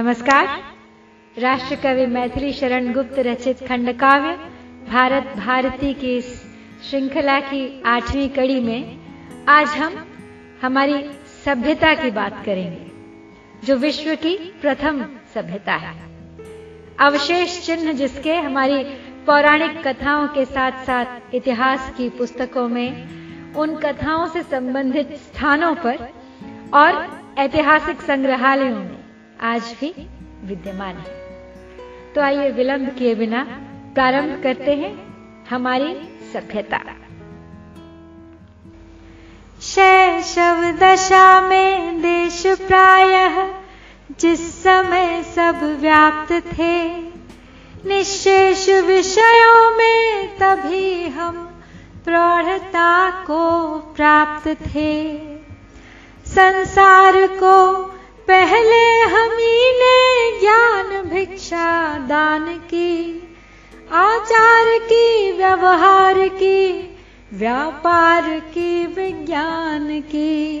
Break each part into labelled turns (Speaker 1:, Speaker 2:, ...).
Speaker 1: नमस्कार। राष्ट्र कवि मैथिली शरण गुप्त रचित खंड काव्य भारत भारती की इस श्रृंखला की आठवीं कड़ी में आज हम हमारी सभ्यता की बात करेंगे, जो विश्व की प्रथम सभ्यता है। अवशेष चिन्ह जिसके हमारी पौराणिक कथाओं के साथ साथ इतिहास की पुस्तकों में, उन कथाओं से संबंधित स्थानों पर और ऐतिहासिक संग्रहालयों में आज भी विद्यमान है। तो आइए विलंब किए बिना प्रारंभ करते हैं हमारी सभ्यता। शैशव दशा में देश प्रायः जिस समय सब व्याप्त थे, निशेष विषयों में तभी हम प्रौढ़ता को प्राप्त थे। संसार को पहले हम ने ज्ञान भिक्षा दान की, आचार की, व्यवहार की, व्यापार की, विज्ञान की।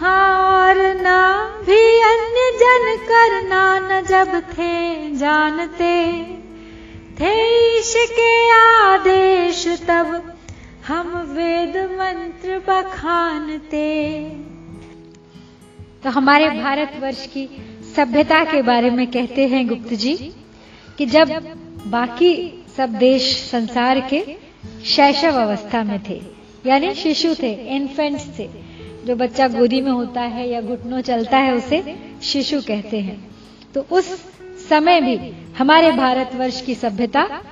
Speaker 1: हाँ और ना भी अन्य जन करना न जब थे जानते, थे ईश के आदेश तब हम वेद मंत्र बखानते। तो हमारे भारतवर्ष की सभ्यता के बारे में कहते हैं गुप्त जी, कि जब बाकी सब देश संसार के शैशव अवस्था में थे, यानी शिशु थे इन्फेंट्स थे, जो बच्चा गोदी में होता है या घुटनों चलता है उसे शिशु कहते हैं। तो उस समय भी हमारे भारतवर्ष की सभ्यता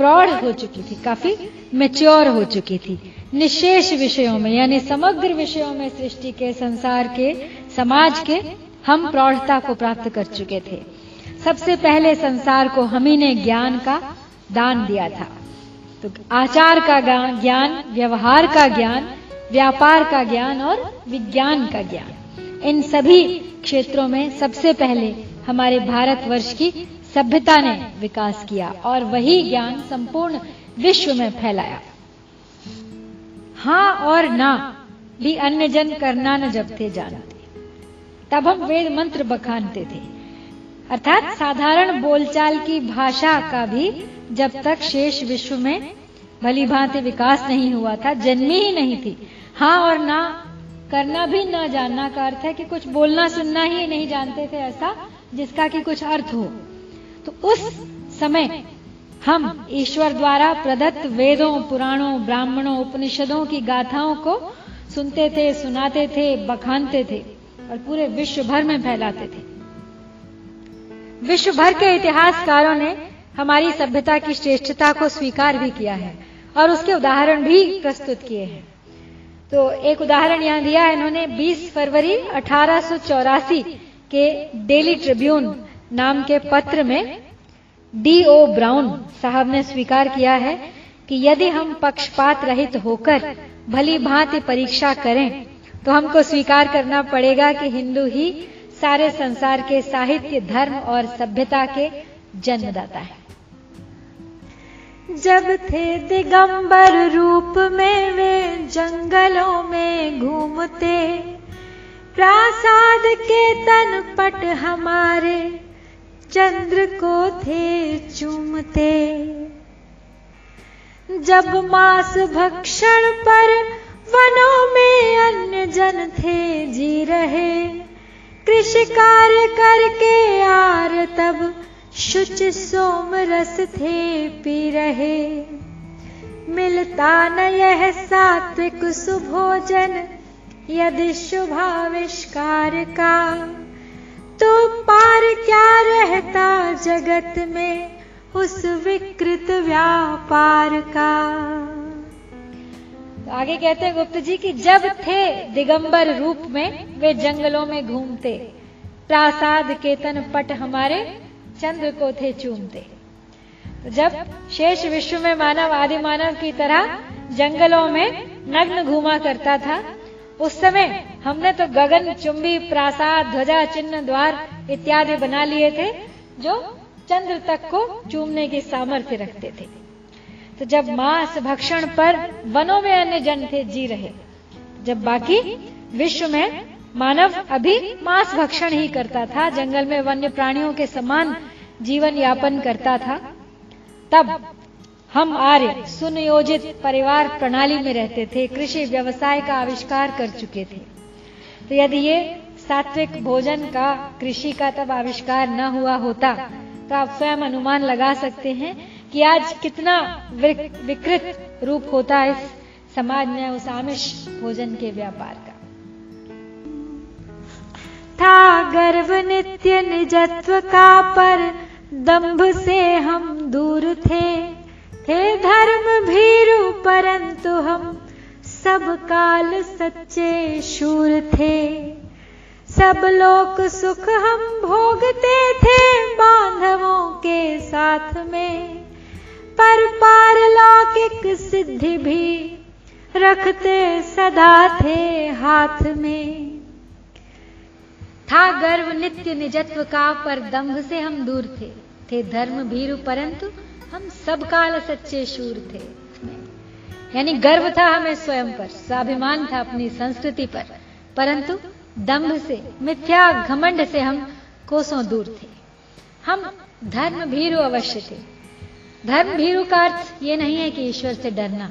Speaker 1: प्रौढ़ हो चुकी थी, काफ़ी मेच्योर हो चुकी थी। निशेष विषयों में, यानी समग्र विषयों में सृष्टि के, संसार के, समाज के, हम प्रौढ़ता को प्राप्त कर चुके थे। सबसे पहले संसार को हम ही ने ज्ञान का दान दिया था। तो आचार का ज्ञान, व्यवहार का ज्ञान, व्यापार का ज्ञान और विज्ञान का ज्ञान। इन सभी क्षेत्रों में सबसे पहले हमारे भारतवर्ष की सभ्यता ने विकास किया और वही ज्ञान संपूर्ण विश्व में फैलाया। हाँ और ना, भी अन्य जन करना न जब थे जानते। तब हम वेद मंत्र बखानते थे। अर्थात साधारण बोलचाल की भाषा का भी जब तक शेष विश्व में भली भांति विकास नहीं हुआ था, जन्मी ही नहीं थी। हाँ और ना, करना भी न जानना का अर्थ है कि कुछ बोलना सुनना ही नहीं जानते थे ऐसा जिसका कि कुछ अर्थ हो। तो उस समय हम ईश्वर द्वारा प्रदत्त वेदों, पुराणों, ब्राह्मणों, उपनिषदों की गाथाओं को सुनते थे, सुनाते थे, बखानते थे और पूरे विश्व भर में फैलाते थे। विश्व भर के इतिहासकारों ने हमारी सभ्यता की श्रेष्ठता को स्वीकार भी किया है और उसके उदाहरण भी प्रस्तुत किए हैं। तो एक उदाहरण यहाँ दिया है, इन्होंने 20 फरवरी अठारह सौ चौरासी के डेली ट्रिब्यून नाम के पत्र में डी ओ ब्राउन साहब ने स्वीकार किया है कि यदि हम पक्षपात रहित होकर भली भांति परीक्षा करें तो हमको स्वीकार करना पड़ेगा कि हिंदू ही सारे संसार के साहित्य, धर्म और सभ्यता के जन्मदाता है। जब थे दिगंबर रूप में वे जंगलों में घूमते, प्रासाद के तन पट हमारे चंद्र को थे चूमते। जब मांस भक्षण पर वनों में अन्य जन थे जी रहे, कृषि कार्य करके आर तब शुच सोम रस थे पी रहे। मिलता न यह सात्विक सुभोजन, यदि शुभाविष्कार का। तो पार क्या रहता जगत में उस विकृत व्यापार का? तो आगे कहते हैं गुप्त जी कि जब थे दिगंबर रूप में, वे जंगलों में घूमते। प्रासाद केतन पट हमारे चंद्र को थे चूमते। तो जब शेष विश्व में मानव आदि मानव की तरह जंगलों में नग्न घूमा करता था उस समय हमने तो गगन, चुंबी, प्रासाद, ध्वजा, चिन्ह, द्वार इत्यादि बना लिए थे, जो चंद्र तक को चूमने की सामर्थ्य रखते थे। तो जब मांस भक्षण पर वनों में अन्य जन थे, जी रहे। जब बाकी विश्व में मानव अभी मांस भक्षण ही करता था, जंगल में वन्य प्राणियों के समान जीवन यापन करता था, तब हम आर्य, सुनियोजित परिवार प्रणाली में रहते थे, कृषि व्यवसाय का आविष्कार कर चुके थे। तो यदि ये सात्विक भोजन का, कृषि का तब आविष्कार न हुआ होता तो आप स्वयं अनुमान लगा सकते हैं कि आज कितना विकृत रूप होता है इस समाज में, उस आमिष भोजन के व्यापार का।
Speaker 2: था गर्व नित्य निजत्व का पर, दंभ से हम दूर थे। थे धर्म भीरु, परंतु हम सब काल सच्चे शूर थे। सब लोक सुख हम भोगते थे बांधवों के साथ में। पर पारलौकिक सिद्धि भी रखते सदा थे हाथ में।
Speaker 1: था गर्व नित्य निजत्व का, पर दंभ से हम दूर थे। थे धर्म भीरु, परंतु हम सब काल सच्चे शूर थे। यानी गर्व था हमें स्वयं पर, स्वाभिमान था अपनी संस्कृति पर। परंतु दंभ से, मिथ्या घमंड से हम कोसों दूर थे। हम धर्म भीरु अवश्य थे। धर्म भीरु का अर्थ ये नहीं है कि ईश्वर से डरना।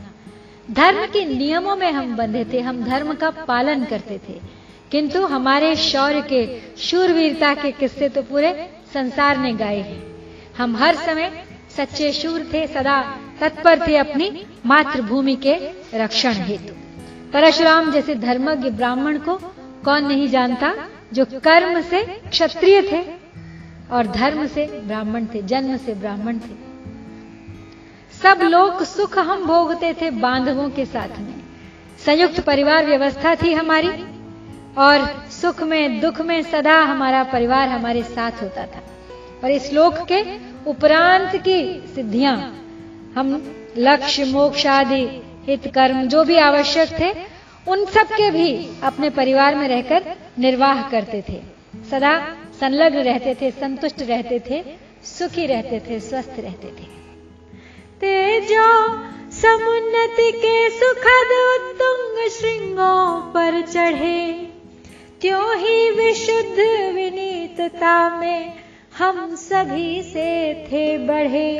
Speaker 1: धर्म के नियमों में हम बंधे थे, हम धर्म का पालन करते थे। किंतु हमारे शौर्य के शूरवीरता के किस्से तो पूरे संसार ने गाए हैं। हम हर समय सच्चे शूर थे सदा, तत्पर थे अपनी मातृभूमि के रक्षण हेतु। परशुराम जैसे धर्मज्ञ ब्राह्मण को कौन नहीं जानता जो कर्म से क्षत्रिय थे और धर्म से ब्राह्मण थे, जन्म से ब्राह्मण थे। सब लोग सुख हम भोगते थे बांधवों के साथ में। संयुक्त परिवार व्यवस्था थी हमारी और सुख में, दुख में सदा हमारा परिवार हमारे साथ होता था। और इस लोक के उपरांत की सिद्धियाँ, हम लक्ष्य, मोक्ष आदि, हित कर्म जो भी आवश्यक थे, उन सब के भी अपने परिवार में रहकर निर्वाह करते थे। सदा संलग्न रहते थे, संतुष्ट रहते थे, सुखी रहते थे, स्वस्थ रहते थे।
Speaker 2: तेजो समुन्नति के सुखद उत्तुंग श्रृंगों पर चढ़े, क्यों ही विशुद्ध विनीतता में हम सभी से थे बढ़े।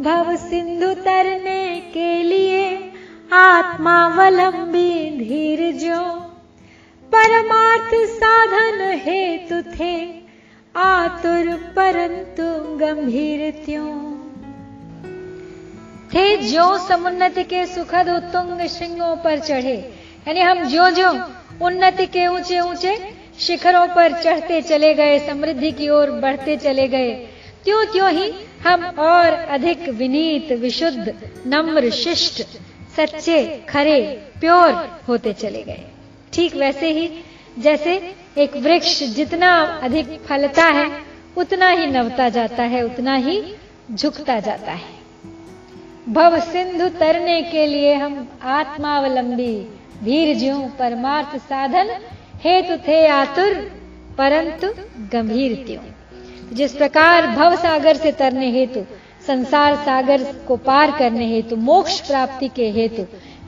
Speaker 2: भव सिंधु तरने के लिए आत्मावलंबी धीर जो परमार्थ साधन हेतु थे, आतुर परंतु गंभीर त्यों।
Speaker 1: थे जो समुन्नति के सुखद उत्तुंग श्रृंगों पर चढ़े, यानी हम जो जो उन्नति के ऊँचे ऊँचे शिखरों पर चढ़ते चले गए, समृद्धि की ओर बढ़ते चले गए। त्यों त्यों ही हम और अधिक विनीत, विशुद्ध, नम्र, शिष्ट, सच्चे, खरे, प्योर होते चले गए। ठीक वैसे ही जैसे एक वृक्ष जितना अधिक फलता है, उतना ही नवता जाता है, उतना ही झुकता जाता है। भव सिंधु तरने के लिए हम आत्मावलंबी वीर ज्यो परमार्थ साधन हेतु थे आतुर, परंतु गंभीर त्यों। जिस प्रकार भव सागर से तरने हेतु, संसार सागर को पार करने हेतु, मोक्ष प्राप्ति के हेतु,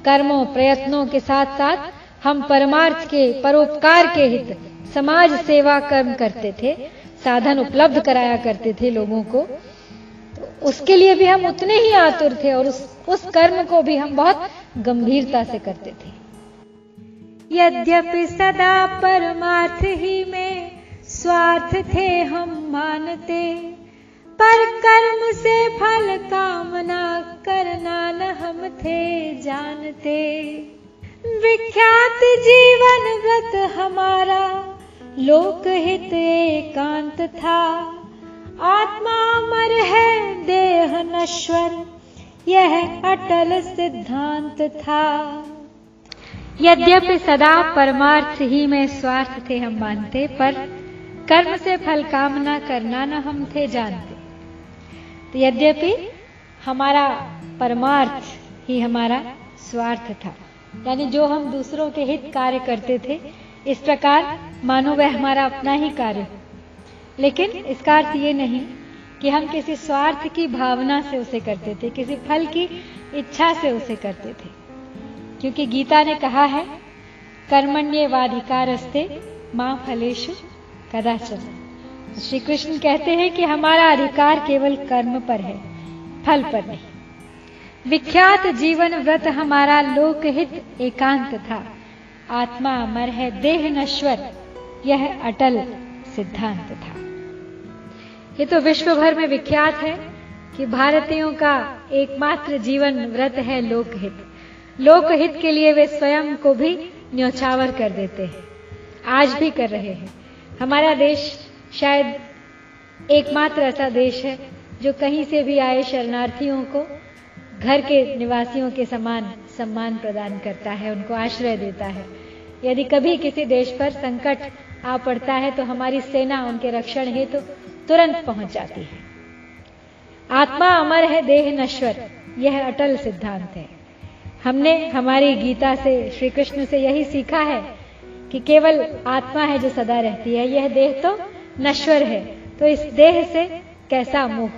Speaker 1: कर्मों, प्रयत्नों के साथ साथ हम परमार्थ के, परोपकार के हित, समाज सेवा कर्म करते थे, साधन उपलब्ध कराया करते थे लोगों को तो उसके लिए भी हम उतने ही आतुर थे और उस उस कर्म को भी हम बहुत गंभीरता से करते थे।
Speaker 2: यद्यपि सदा परमार्थ ही में स्वार्थ थे, हम मानते। पर कर्म से फल कामना करना न हम थे जानते। विख्यात जीवन व्रत हमारा लोकहित एकांत था। आत्मा अमर है, देह नश्वर, यह अटल सिद्धांत था।
Speaker 1: यद्यपि सदा परमार्थ ही में स्वार्थ थे हम मानते, पर कर्म से फल कामना करना न हम थे जानते। तो यद्यपि हमारा परमार्थ ही हमारा स्वार्थ था, यानी जो हम दूसरों के हित कार्य करते थे, इस प्रकार मानो वह हमारा अपना ही कार्य लेकिन इसका अर्थ ये नहीं कि हम किसी स्वार्थ की भावना से उसे करते थे, किसी फल की इच्छा से उसे करते थे। क्योंकि गीता ने कहा है, कर्मण्य कर्मण्यवाधिकारस्ते माँ फलेशु कदाचन श्री कृष्ण कहते हैं कि हमारा अधिकार केवल कर्म पर है, फल पर नहीं। विख्यात जीवन व्रत हमारा लोकहित एकांत था। आत्मा अमर है, देह नश्वर, यह अटल सिद्धांत था। ये तो विश्व भर में विख्यात है कि भारतीयों का एकमात्र जीवन व्रत है लोकहित। लोकहित के लिए वे स्वयं को भी न्यौछावर कर देते हैं। आज भी कर रहे हैं। हमारा देश शायद एकमात्र ऐसा देश है जो कहीं से भी आए शरणार्थियों को, घर के निवासियों के समान सम्मान प्रदान करता है, उनको आश्रय देता है। यदि कभी किसी देश पर संकट आ पड़ता है तो हमारी सेना उनके रक्षण हेतु तो तुरंत पहुँच जाती है। आत्मा अमर है, देह नश्वर। यह अटल सिद्धांत है। हमने हमारी गीता से श्री कृष्ण से यही सीखा है कि केवल आत्मा है जो सदा रहती है, यह देह तो नश्वर है। तो इस देह से कैसा मोह?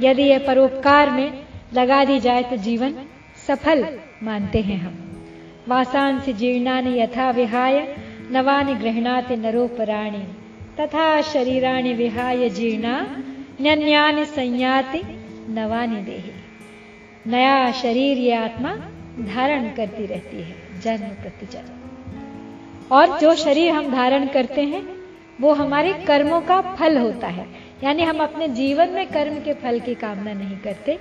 Speaker 1: यदि यह परोपकार में लगा दी जाए तो जीवन सफल मानते हैं हम। वासांस जीर्णानि यथा विहाय, नवानि गृहणाति नरोपराणि। तथा शरीराणि विहाय जीर्णा न्यानि संयाति, नवानि देही। नया शरीर ये आत्मा धारण करती रहती है, जन्म प्रति जन्म और जो शरीर हम धारण करते हैं, वो हमारे कर्मों का फल होता है। यानी हम अपने जीवन में कर्म के फल की कामना नहीं करते,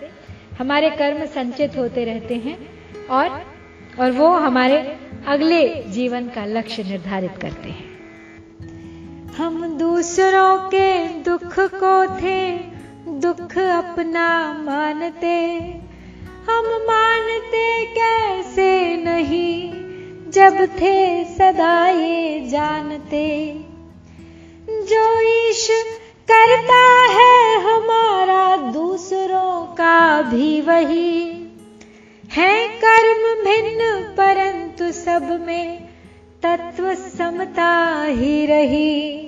Speaker 1: हमारे कर्म संचित होते रहते हैं और और वो हमारे अगले जीवन का लक्ष्य निर्धारित करते हैं।
Speaker 2: हम दूसरों के दुख को थे, दुख अपना मानते हम मानते कैसे नहीं? जब थे सदा ये जानते। जो ईश करता है हमारा दूसरों का भी वही। है कर्म भिन्न, परंतु सब में तत्व समता ही रही।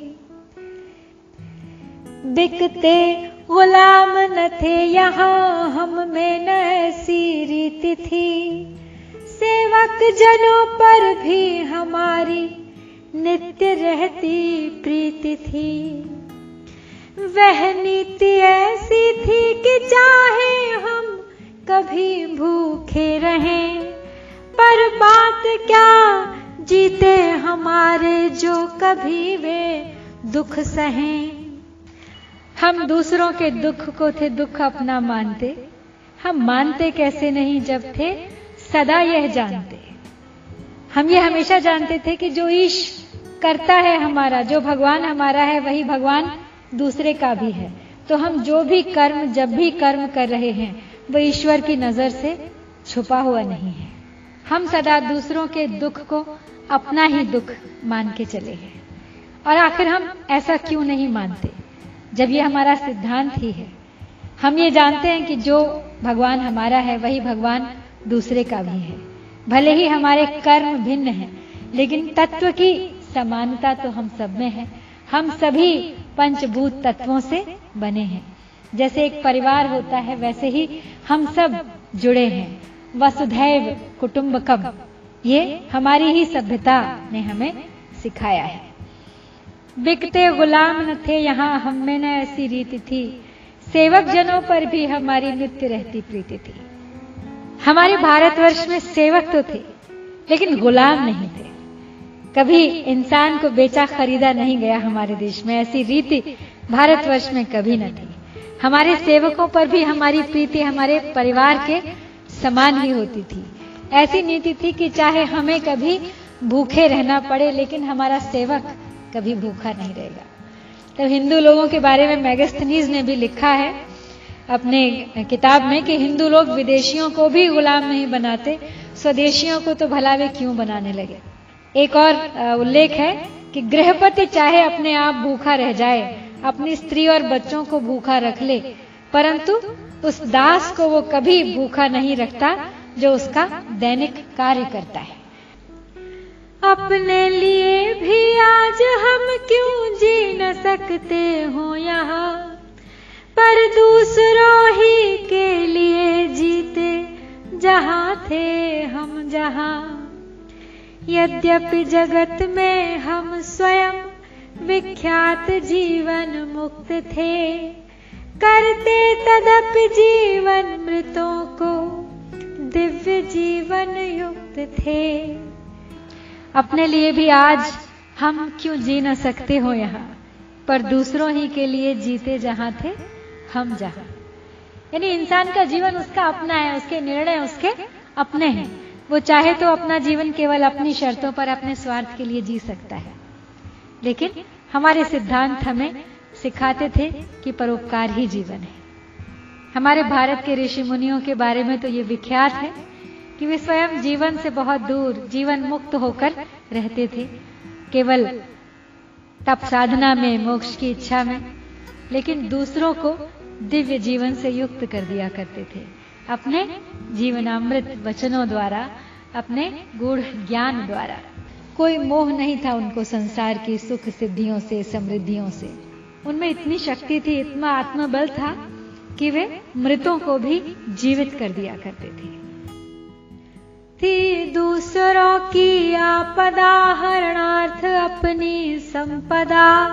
Speaker 2: बिकते गुलाम न थे, यहाँ हम में न ऐसी रीति थी। सेवक जनों पर भी हमारी नित्य रहती प्रीति थी। वह नीति ऐसी थी कि चाहे हम कभी भूखे रहें, पर बात क्या जीते हमारे जो कभी वे दुख सहें।
Speaker 1: हम दूसरों के दुख को थे दुख अपना मानते। हम मानते कैसे नहीं जब थे, सदा यह जानते। हम ये हमेशा जानते थे कि जो ईश करता है हमारा, जो भगवान हमारा है, वही भगवान दूसरे का भी है। तो हम जो भी कर्म, जब भी कर्म कर रहे हैं, वो ईश्वर की नज़र से छुपा हुआ नहीं है। हम सदा दूसरों के दुख को अपना ही दुख मान के चले हैं। और आखिर हम ऐसा क्यों नहीं मानते? जब ये हमारा सिद्धांत ही है। हम ये जानते हैं कि जो भगवान हमारा है, वही भगवान दूसरे का भी है। भले ही हमारे कर्म भिन्न हैं, लेकिन तत्व की समानता तो हम सब में है। हम सभी पंचभूत तत्वों से बने हैं। जैसे एक परिवार होता है, वैसे ही हम सब जुड़े हैं। वसुधैव कुटुंबकम, ये हमारी ही सभ्यता ने हमें सिखाया है। बिकते गुलाम न थे, यहाँ हम में न ऐसी रीति थी। सेवक जनों पर भी हमारी नित्य रहती प्रीति थी। हमारे भारतवर्ष में सेवक तो थे, लेकिन गुलाम नहीं थे। कभी इंसान को बेचा खरीदा नहीं गया हमारे देश में, ऐसी रीति भारतवर्ष में कभी न थी। हमारे सेवकों पर भी हमारी प्रीति हमारे परिवार के समान ही होती थी। ऐसी नीति थी कि चाहे हमें कभी भूखे रहना पड़े, लेकिन हमारा सेवक कभी भूखा नहीं रहेगा। तो हिंदू लोगों के बारे में मैगस्थनीज ने भी लिखा है अपने किताब में कि हिंदू लोग विदेशियों को भी गुलाम नहीं बनाते, स्वदेशियों को तो भला वे क्यों बनाने लगे? एक और उल्लेख है कि गृहपति चाहे अपने आप भूखा रह जाए, अपनी स्त्री और बच्चों को भूखा रख ले, परंतु उस दास को वो कभी भूखा नहीं रखता जो उसका दैनिक कार्य करता है।
Speaker 2: अपने लिए भी आज हम क्यों जी न सकते हो यहाँ? पर दूसरों ही के लिए जीते जहाँ थे हम जहाँ। यद्यपि जगत में हम स्वयं विख्यात जीवन मुक्त थे, करते तदपि जीवन मृतों को दिव्य जीवन युक्त थे।
Speaker 1: अपने लिए भी आज हम क्यों जी न सकते हो यहाँ? पर दूसरों ही के लिए जीते जहाँ थे, हम जहाँ। यानी इंसान का जीवन उसका अपना है, उसके निर्णय उसके अपने हैं। वो चाहे तो अपना जीवन केवल अपनी शर्तों पर, अपने स्वार्थ के लिए जी सकता है। लेकिन हमारे सिद्धांत हमें सिखाते थे कि परोपकार ही जीवन है। हमारे भारत के ऋषि मुनियों के बारे में तो ये विख्यात है कि वे स्वयं जीवन से बहुत दूर जीवन मुक्त होकर रहते थे। केवल तप साधना में, मोक्ष की इच्छा में, लेकिन दूसरों को दिव्य जीवन से युक्त कर दिया करते थे। अपने जीवनामृत वचनों द्वारा, अपने गूढ़ ज्ञान द्वारा। कोई मोह नहीं था उनको संसार की सुख सिद्धियों से, समृद्धियों से। उनमें इतनी शक्ति थी, इतना आत्मबल था कि वे मृतों को भी जीवित कर दिया करते थे।
Speaker 2: थी दूसरों की आपदा, हरणार्थ अपनी संपदा।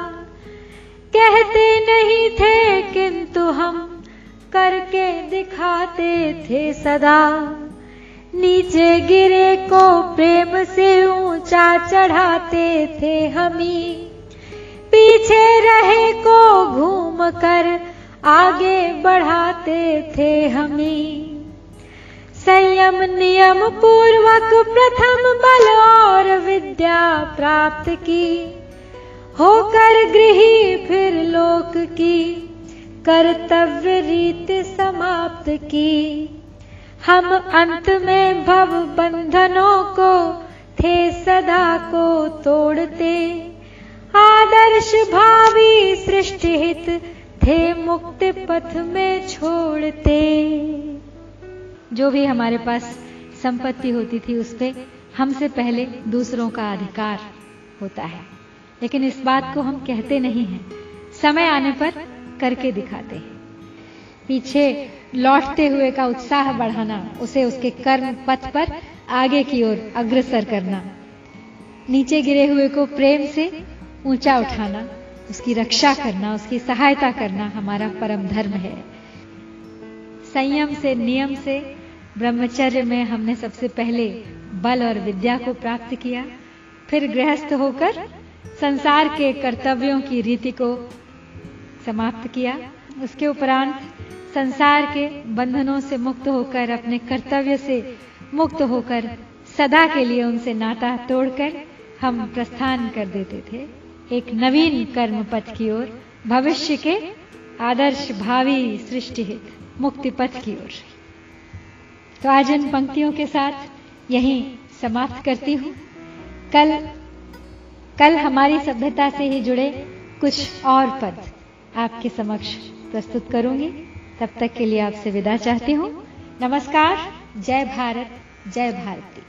Speaker 2: कहते नहीं थे किंतु हम करके दिखाते थे सदा। नीचे गिरे को प्रेम से ऊँचा चढ़ाते थे हमी। पीछे रहे को घूम कर आगे बढ़ाते थे हमी। संयम नियम पूर्वक प्रथम बल और विद्या प्राप्त की। होकर गृही फिर लोक की, कर्तव्य रीत समाप्त की। हम अंत में भव बंधनों को, थे सदा को तोड़ते। आदर्श भावी सृष्टि हित थे मुक्त पथ में छोड़ते।
Speaker 1: जो भी हमारे पास संपत्ति होती थी, उस पर हमसे पहले दूसरों का अधिकार होता है। लेकिन इस बात को हम कहते नहीं हैं। समय आने पर करके दिखाते हैं। पीछे लौटते हुए का उत्साह बढ़ाना, उसे उसके कर्म पथ पर आगे की ओर अग्रसर करना, नीचे गिरे हुए को प्रेम से ऊँचा उठाना, उसकी रक्षा करना, उसकी सहायता करना हमारा परम धर्म है। संयम से, नियम से ब्रह्मचर्य में हमने सबसे पहले बल और विद्या को प्राप्त किया, फिर गृहस्थ होकर संसार के कर्तव्यों की रीति को समाप्त किया। उसके उपरांत संसार के बंधनों से मुक्त होकर, अपने कर्तव्य से मुक्त होकर, सदा के लिए उनसे नाता तोड़कर हम प्रस्थान कर देते थे। एक नवीन कर्म पथ की ओर, भविष्य के आदर्श भावी सृष्टि हित मुक्ति पथ की ओर। तो आज इन पंक्तियों के साथ यहीं समाप्त करती हूँ। कल कल हमारी सभ्यता से ही जुड़े कुछ और पद आपके समक्ष प्रस्तुत करूँगी। तब तक के लिए आपसे विदा चाहती हूँ। नमस्कार, जय भारत, जय भारती।